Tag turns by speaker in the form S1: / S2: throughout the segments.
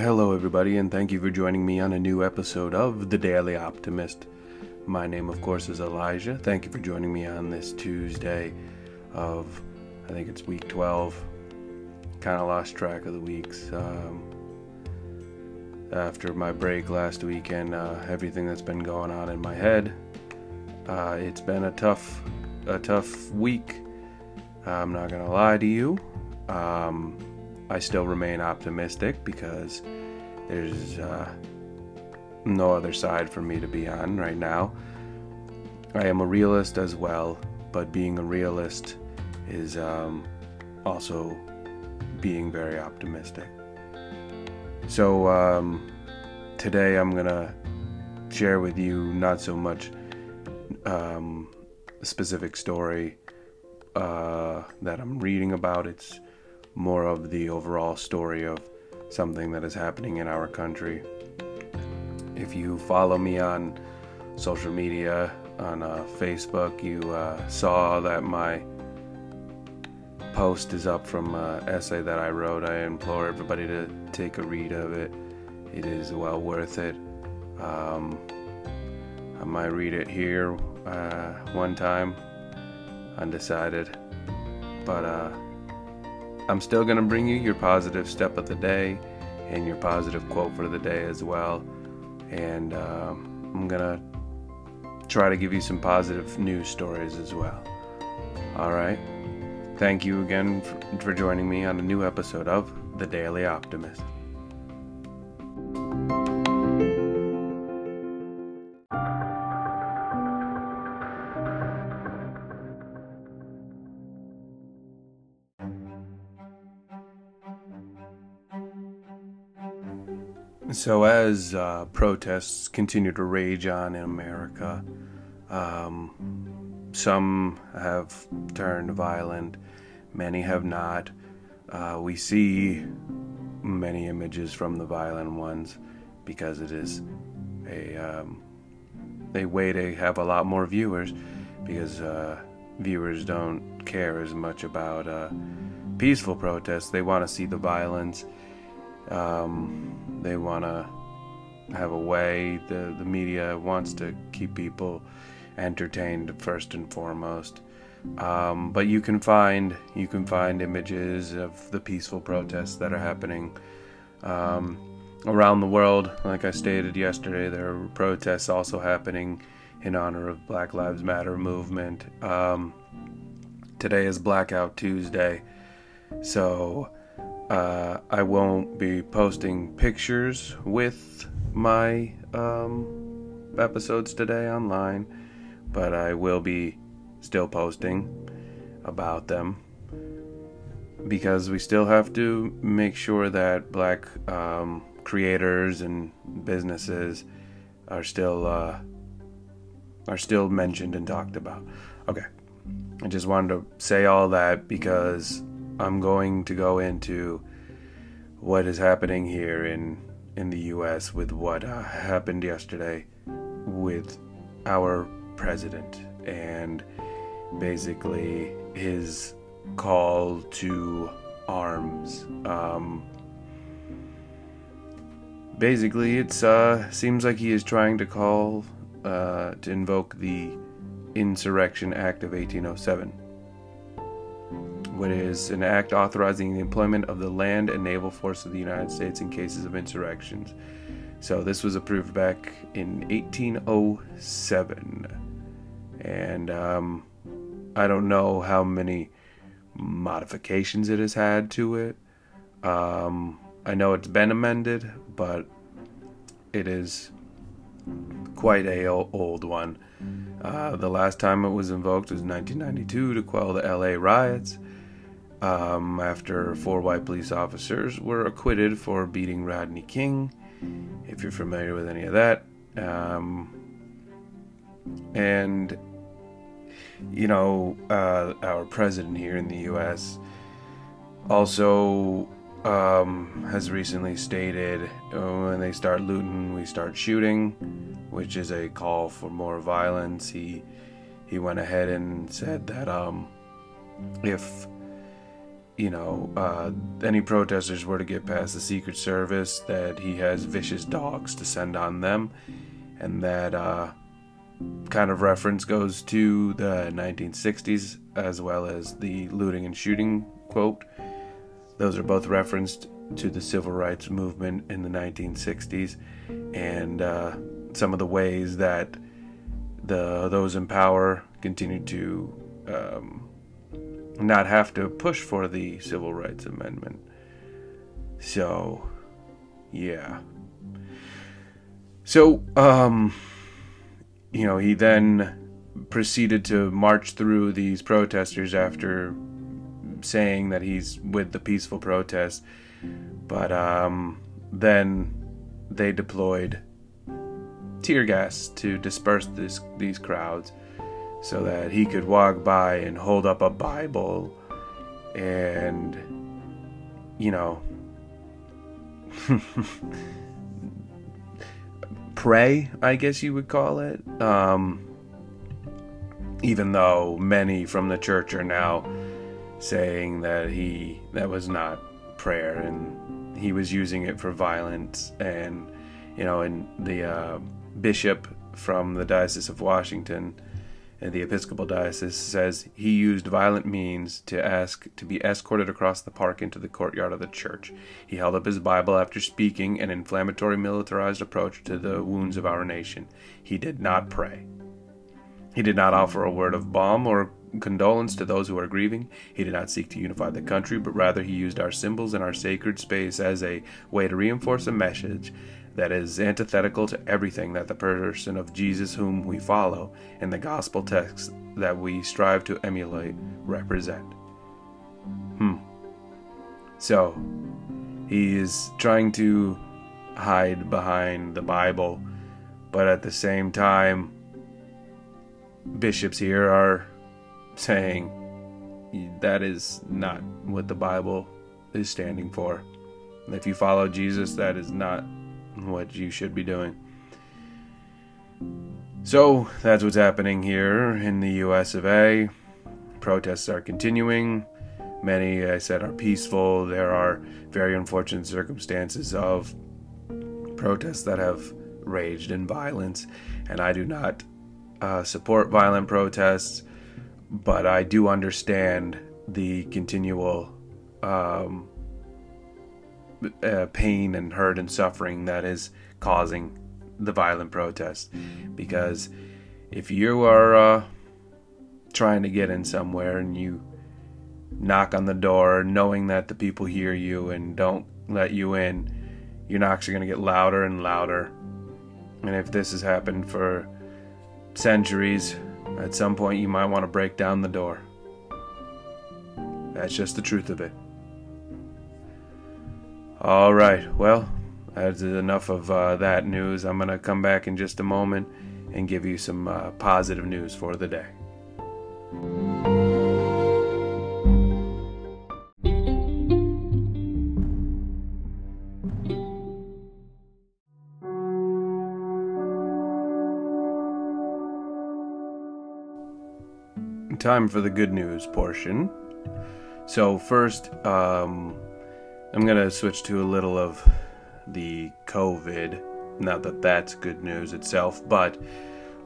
S1: Hello, everybody, and thank you for joining me on a new episode of The Daily Optimist. My name, of course, is Elijah. Thank you for joining me on this Tuesday of, I think it's week 12. Kind of lost track of the weeks. Um, after my break last weekend, uh, everything that's been going on in my head, uh, it's been a tough, a tough week. I'm not gonna lie to you. Um, I still remain optimistic because there's uh, no other side for me to be on right now. I am a realist as well, but being a realist is um, also being very optimistic. So um, today I'm gonna share with you not so much um, a specific story uh, that I'm reading about. It's more of the overall story of something that is happening in our country. If you follow me on social media, on uh, Facebook, you uh, saw that my post is up from an essay that I wrote. I implore everybody to take a read of it. It is well worth it. Um, I might read it here uh, one time, undecided. But uh, I'm still going to bring you your positive step of the day and your positive quote for the day as well. And um, I'm going to try to give you some positive news stories as well. All right. Thank you again for, for joining me on a new episode of The Daily Optimist. So, as uh, protests continue to rage on in America, um, some have turned violent, many have not. Uh, we see many images from the violent ones because it is a um, a way to have a lot more viewers because uh, viewers don't care as much about uh, peaceful protests. They want to see the violence. Um, they want to have a way. The the media wants to keep people entertained first and foremost. Um, but you can find you can find images of the peaceful protests that are happening um, around the world. Like I stated yesterday, there are protests also happening in honor of Black Lives Matter movement. Um, today is Blackout Tuesday, so uh, I won't be posting pictures with my um, episodes today online, but I will be still posting about them because we still have to make sure that black um, creators and businesses are still uh, are still mentioned and talked about. Okay, I just wanted to say all that because I'm going to go into what is happening here in in the U.S. with what uh, happened yesterday with our president and basically his call to arms. Um, basically, it's uh, seems like he is trying to call uh, to invoke the Insurrection Act of 1807 which is an act authorizing the employment of the land and naval force of the United States in cases of insurrections. So this was approved back in 1807, and um, I don't know how many modifications it has had to it. Um, I know it's been amended, but it is quite a old one. Uh, the last time it was invoked was 1992 to quell the LA riots um, after four white police officers were acquitted for beating Rodney King, if you're familiar with any of that. Um, and, you know, uh, our president here in the U.S. also um, has recently stated oh, when they start looting, we start shooting, which is a call for more violence. He he went ahead and said that um, if you know, uh, any protesters were to get past the Secret Service, that he has vicious dogs to send on them, and that uh, kind of reference goes to the 1960s as well as the looting and shooting quote. Those are both referenced to the civil rights movement in the 1960s and uh, some of the ways that the those in power continue to um, not have to push for the civil rights amendment. So, yeah. So, um, you know, he then proceeded to march through these protesters after saying that he's with the peaceful protest. But um, then they deployed tear gas to disperse this, these crowds so that he could walk by and hold up a Bible and, you know, pray, I guess you would call it. Um, even though many from the church are now saying that he that was not prayer and he was using it for violence and you know and the uh, bishop from the diocese of Washington and the Episcopal Diocese says he used violent means to ask to be escorted across the park into the courtyard of the church. He held up his Bible after speaking an inflammatory militarized approach to the wounds of our nation. He did not pray. He did not offer a word of balm or condolence to those who are grieving. He did not seek to unify the country, but rather he used our symbols and our sacred space as a way to reinforce a message that is antithetical to everything that the person of Jesus, whom we follow, and the gospel texts that we strive to emulate represent. Hmm. So, he is trying to hide behind the Bible, but at the same time, bishops here are saying that is not what the Bible is standing for. If you follow Jesus, that is not what you should be doing. So that's what's happening here in the US of A. Protests are continuing. Many, I said, are peaceful. There are very unfortunate circumstances of protests that have raged in violence, and I do not uh, support violent protests, but I do understand the continual um, uh, pain and hurt and suffering that is causing the violent protest. Because if you are uh, trying to get in somewhere and you knock on the door knowing that the people hear you and don't let you in, your knocks are going to get louder and louder. And if this has happened for centuries, at some point you might want to break down the door. That's just the truth of it. All right, well, that's enough of uh, that news. I'm going to come back in just a moment and give you some uh, positive news for the day. Time for the good news portion. So, first, um, I'm gonna switch to a little of the COVID. Not that that's good news itself, but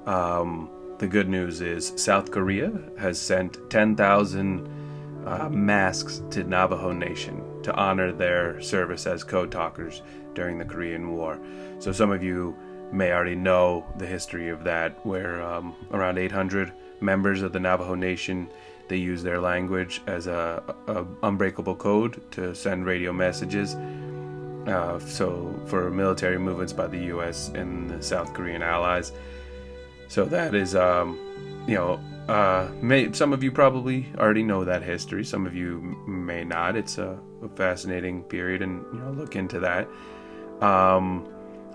S1: um, the good news is South Korea has sent 10,000 uh, masks to Navajo Nation to honor their service as code talkers during the Korean War. So some of you may already know the history of that, where um, around 800 members of the Navajo Nation they use their language as a, a unbreakable code to send radio messages. Uh, so for military movements by the U.S. and the South Korean allies. So that is, um, you know, uh, may, some of you probably already know that history. Some of you may not. It's a, a fascinating period, and you know, look into that. Um,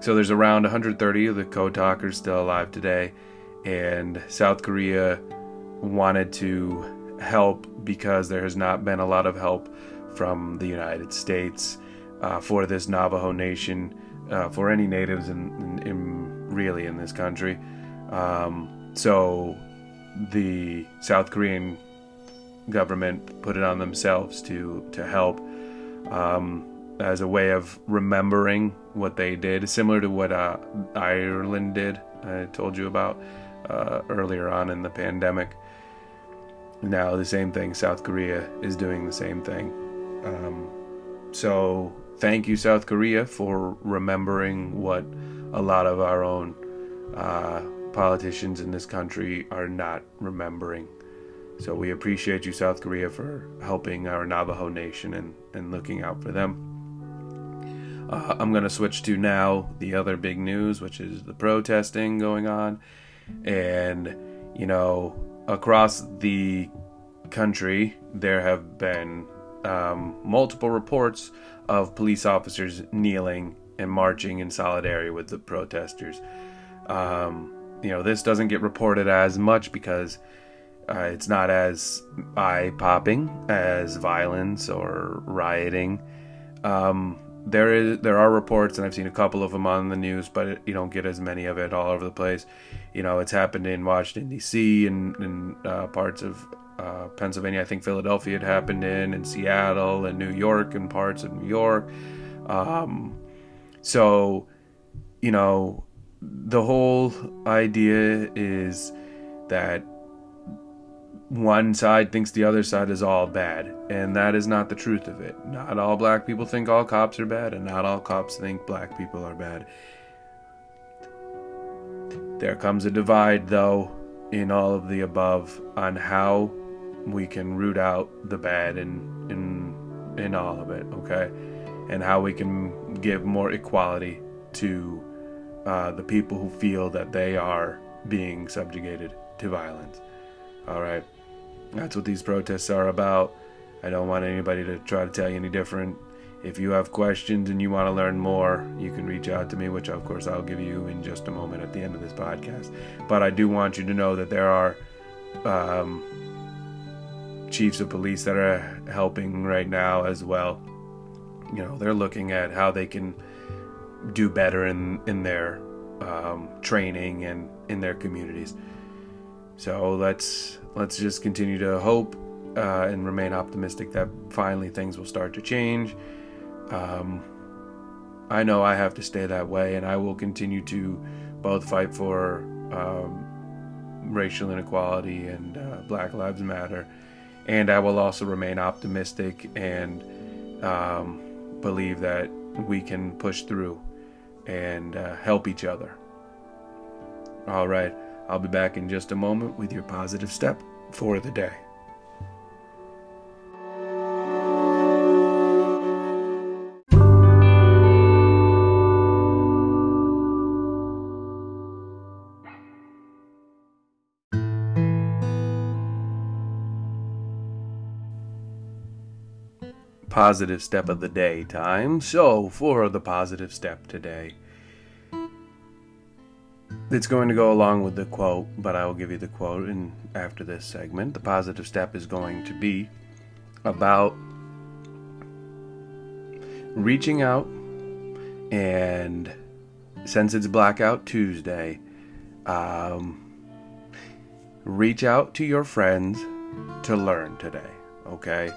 S1: so there's around 130 of the code talkers still alive today, and South Korea wanted to help because there has not been a lot of help from the United States uh, for this Navajo Nation, uh, for any natives in, in, in, really in this country. Um, so the South Korean government put it on themselves to to help um, as a way of remembering what they did, similar to what uh, Ireland did. I told you about uh, earlier on in the pandemic. Now the same thing. South Korea is doing the same thing. Um, so thank you, South Korea, for remembering what a lot of our own uh, politicians in this country are not remembering. So we appreciate you, South Korea, for helping our Navajo nation and, and looking out for them. Uh, I'm going to switch to now the other big news, which is the protesting going on. And, you know, across the country, there have been um, multiple reports of police officers kneeling and marching in solidarity with the protesters. Um, you know, this doesn't get reported as much because uh, it's not as eye popping as violence or rioting. Um, there is there are reports, and I've seen a couple of them on the news, but it, you don't get as many of it all over the place. You know, it's happened in Washington D.C. and uh, parts of uh, Pennsylvania. I think Philadelphia had happened in, and Seattle, and New York, and parts of New York. Um, so, you know, the whole idea is that one side thinks the other side is all bad, and that is not the truth of it. Not all black people think all cops are bad, and not all cops think black people are bad. There comes a divide, though, in all of the above on how we can root out the bad in in in all of it, okay, and how we can give more equality to uh, the people who feel that they are being subjugated to violence. All right, that's what these protests are about. I don't want anybody to try to tell you any different. If you have questions and you want to learn more, you can reach out to me, which of course I'll give you in just a moment at the end of this podcast. But I do want you to know that there are um, chiefs of police that are helping right now as well. You know, they're looking at how they can do better in in their um, training and in their communities. So let's let's just continue to hope uh, and remain optimistic that finally things will start to change. Um, I know I have to stay that way, and I will continue to both fight for um, racial inequality and uh, Black Lives Matter, and I will also remain optimistic and um, believe that we can push through and uh, help each other. All right, I'll be back in just a moment with your positive step for the day. Positive step of the day time. So, for the positive step today, it's going to go along with the quote, but I will give you the quote in after this segment. The positive step is going to be about reaching out and since it's blackout Tuesday, um, reach out to your friends to learn today. Okay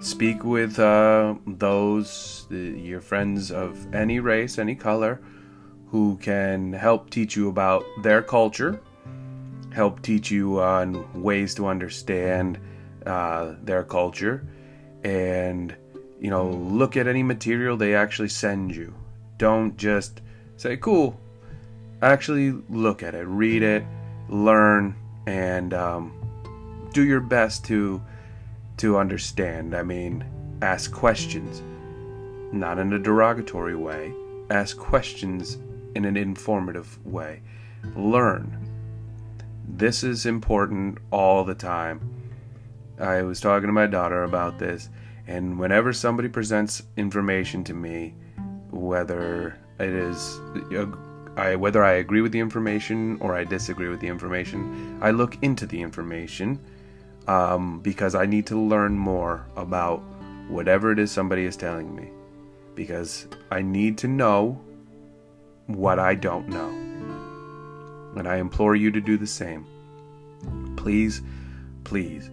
S1: speak with uh, those, your friends of any race, any color, who can help teach you about their culture, help teach you on ways to understand uh, their culture, and you know, look at any material they actually send you. Don't just say, cool. Actually, look at it, read it, learn, and um, do your best to to understand. I mean, ask questions, not in a derogatory way. Ask questions in an informative way. Learn. This is important all the time. I was talking to my daughter about this, and whenever somebody presents information to me, whether it is uh, I, whether I agree with the information or I disagree with the information, I look into the information um, because I need to learn more about whatever it is somebody is telling me. Because I need to know what I don't know. And I implore you to do the same. Please, please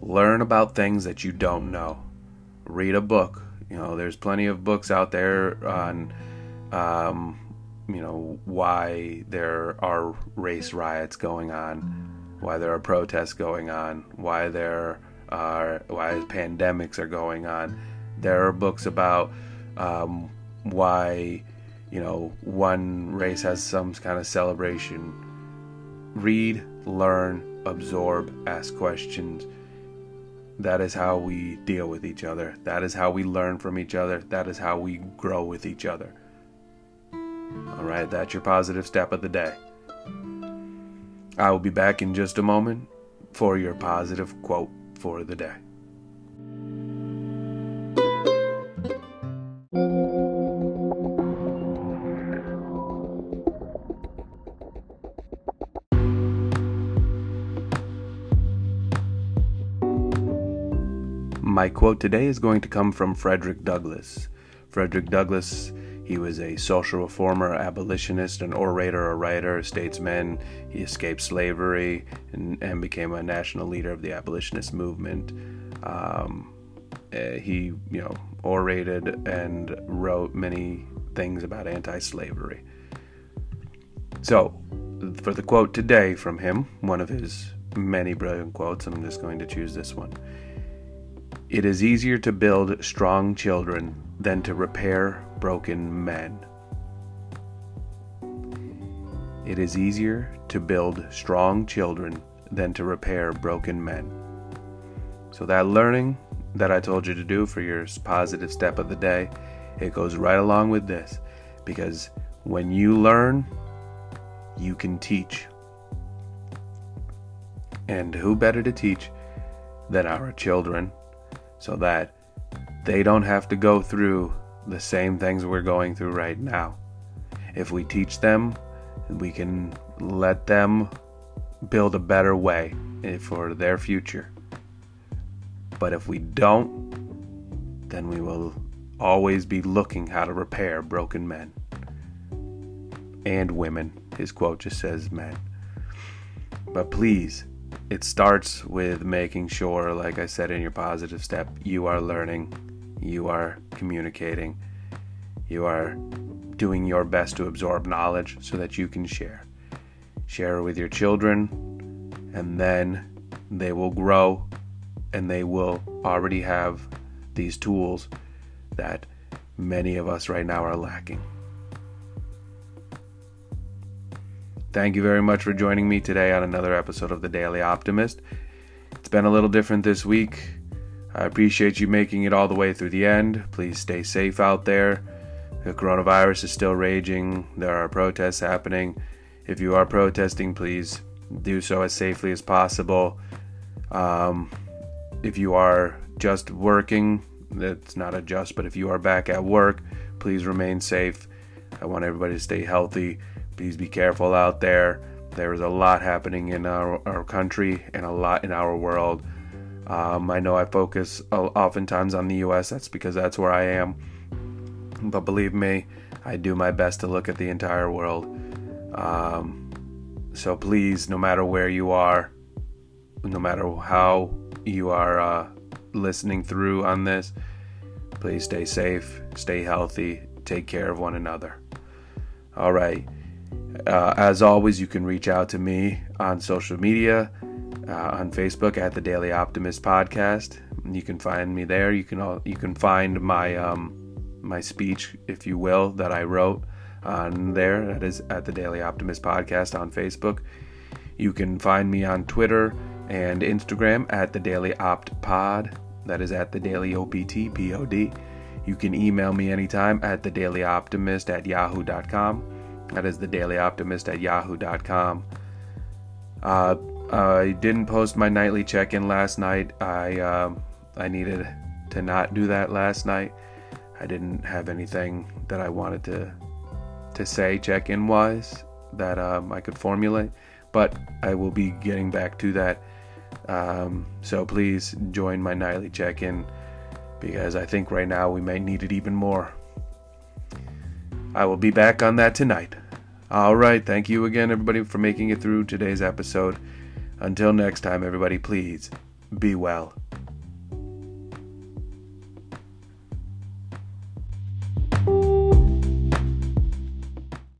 S1: learn about things that you don't know. Read a book. You know, there's plenty of books out there on, um, you know, why there are race riots going on, why there are protests going on, why there are why pandemics are going on. There are books about um, why, you know, one race has some kind of celebration. Read, learn, absorb, ask questions that is how we deal with each other. That is how we learn from each other. That is how we grow with each other. All right, that's your positive step of the day. I will be back in just a moment for your positive quote for the day. My quote today is going to come from Frederick Douglass. Frederick Douglass, he was a social reformer, abolitionist, an orator, a writer, a statesman. He escaped slavery and, and became a national leader of the abolitionist movement. Um, eh, he, you know, orated and wrote many things about anti-slavery. So, for the quote today from him, one of his many brilliant quotes, I'm just going to choose this one. It is easier to build strong children than to repair broken men. It is easier to build strong children than to repair broken men. So, that learning that I told you to do for your positive step of the day, it goes right along with this. Because when you learn, you can teach. And who better to teach than our children? so that they don't have to go through the same things we're going through right now. If we teach them, we can let them build a better way eh, for their future. But if we don't, then we will always be looking how to repair broken men and women. His quote just says men. But please, it starts with making sure, like I said in your positive step, you are learning, you are communicating, you are doing your best to absorb knowledge so that you can share. Share with your children, and then they will grow and they will already have these tools that many of us right now are lacking. Thank you very much for joining me today on another episode of The Daily Optimist. It's been a little different this week. I appreciate you making it all the way through the end. Please stay safe out there. The coronavirus is still raging, there are protests happening. If you are protesting, please do so as safely as possible. Um, if you are just working, that's not a just, but if you are back at work, please remain safe. I want everybody to stay healthy. Please be careful out there. There is a lot happening in our, our country and a lot in our world. Um, I know I focus oftentimes on the US, that's because that's where I am. But believe me, I do my best to look at the entire world. Um, so please, no matter where you are, no matter how you are uh, listening through on this, please stay safe, stay healthy, take care of one another. All right. Uh, as always, you can reach out to me on social media, uh, on Facebook at the Daily Optimist Podcast. You can find me there. You can all, you can find my um, my speech, if you will, that I wrote on there. That is at the Daily Optimist Podcast on Facebook. You can find me on Twitter and Instagram at the Daily Opt Pod. That is at the Daily OPT Pod. You can email me anytime at the Daily Optimist at yahoo.com. That is the Daily Optimist at yahoo.com. Uh, I didn't post my nightly check-in last night. I uh, I needed to not do that last night. I didn't have anything that I wanted to to say check-in wise that um, I could formulate, but I will be getting back to that. Um, so please join my nightly check-in because I think right now we may need it even more. I will be back on that tonight. All right. Thank you again, everybody, for making it through today's episode. Until next time, everybody, please be well.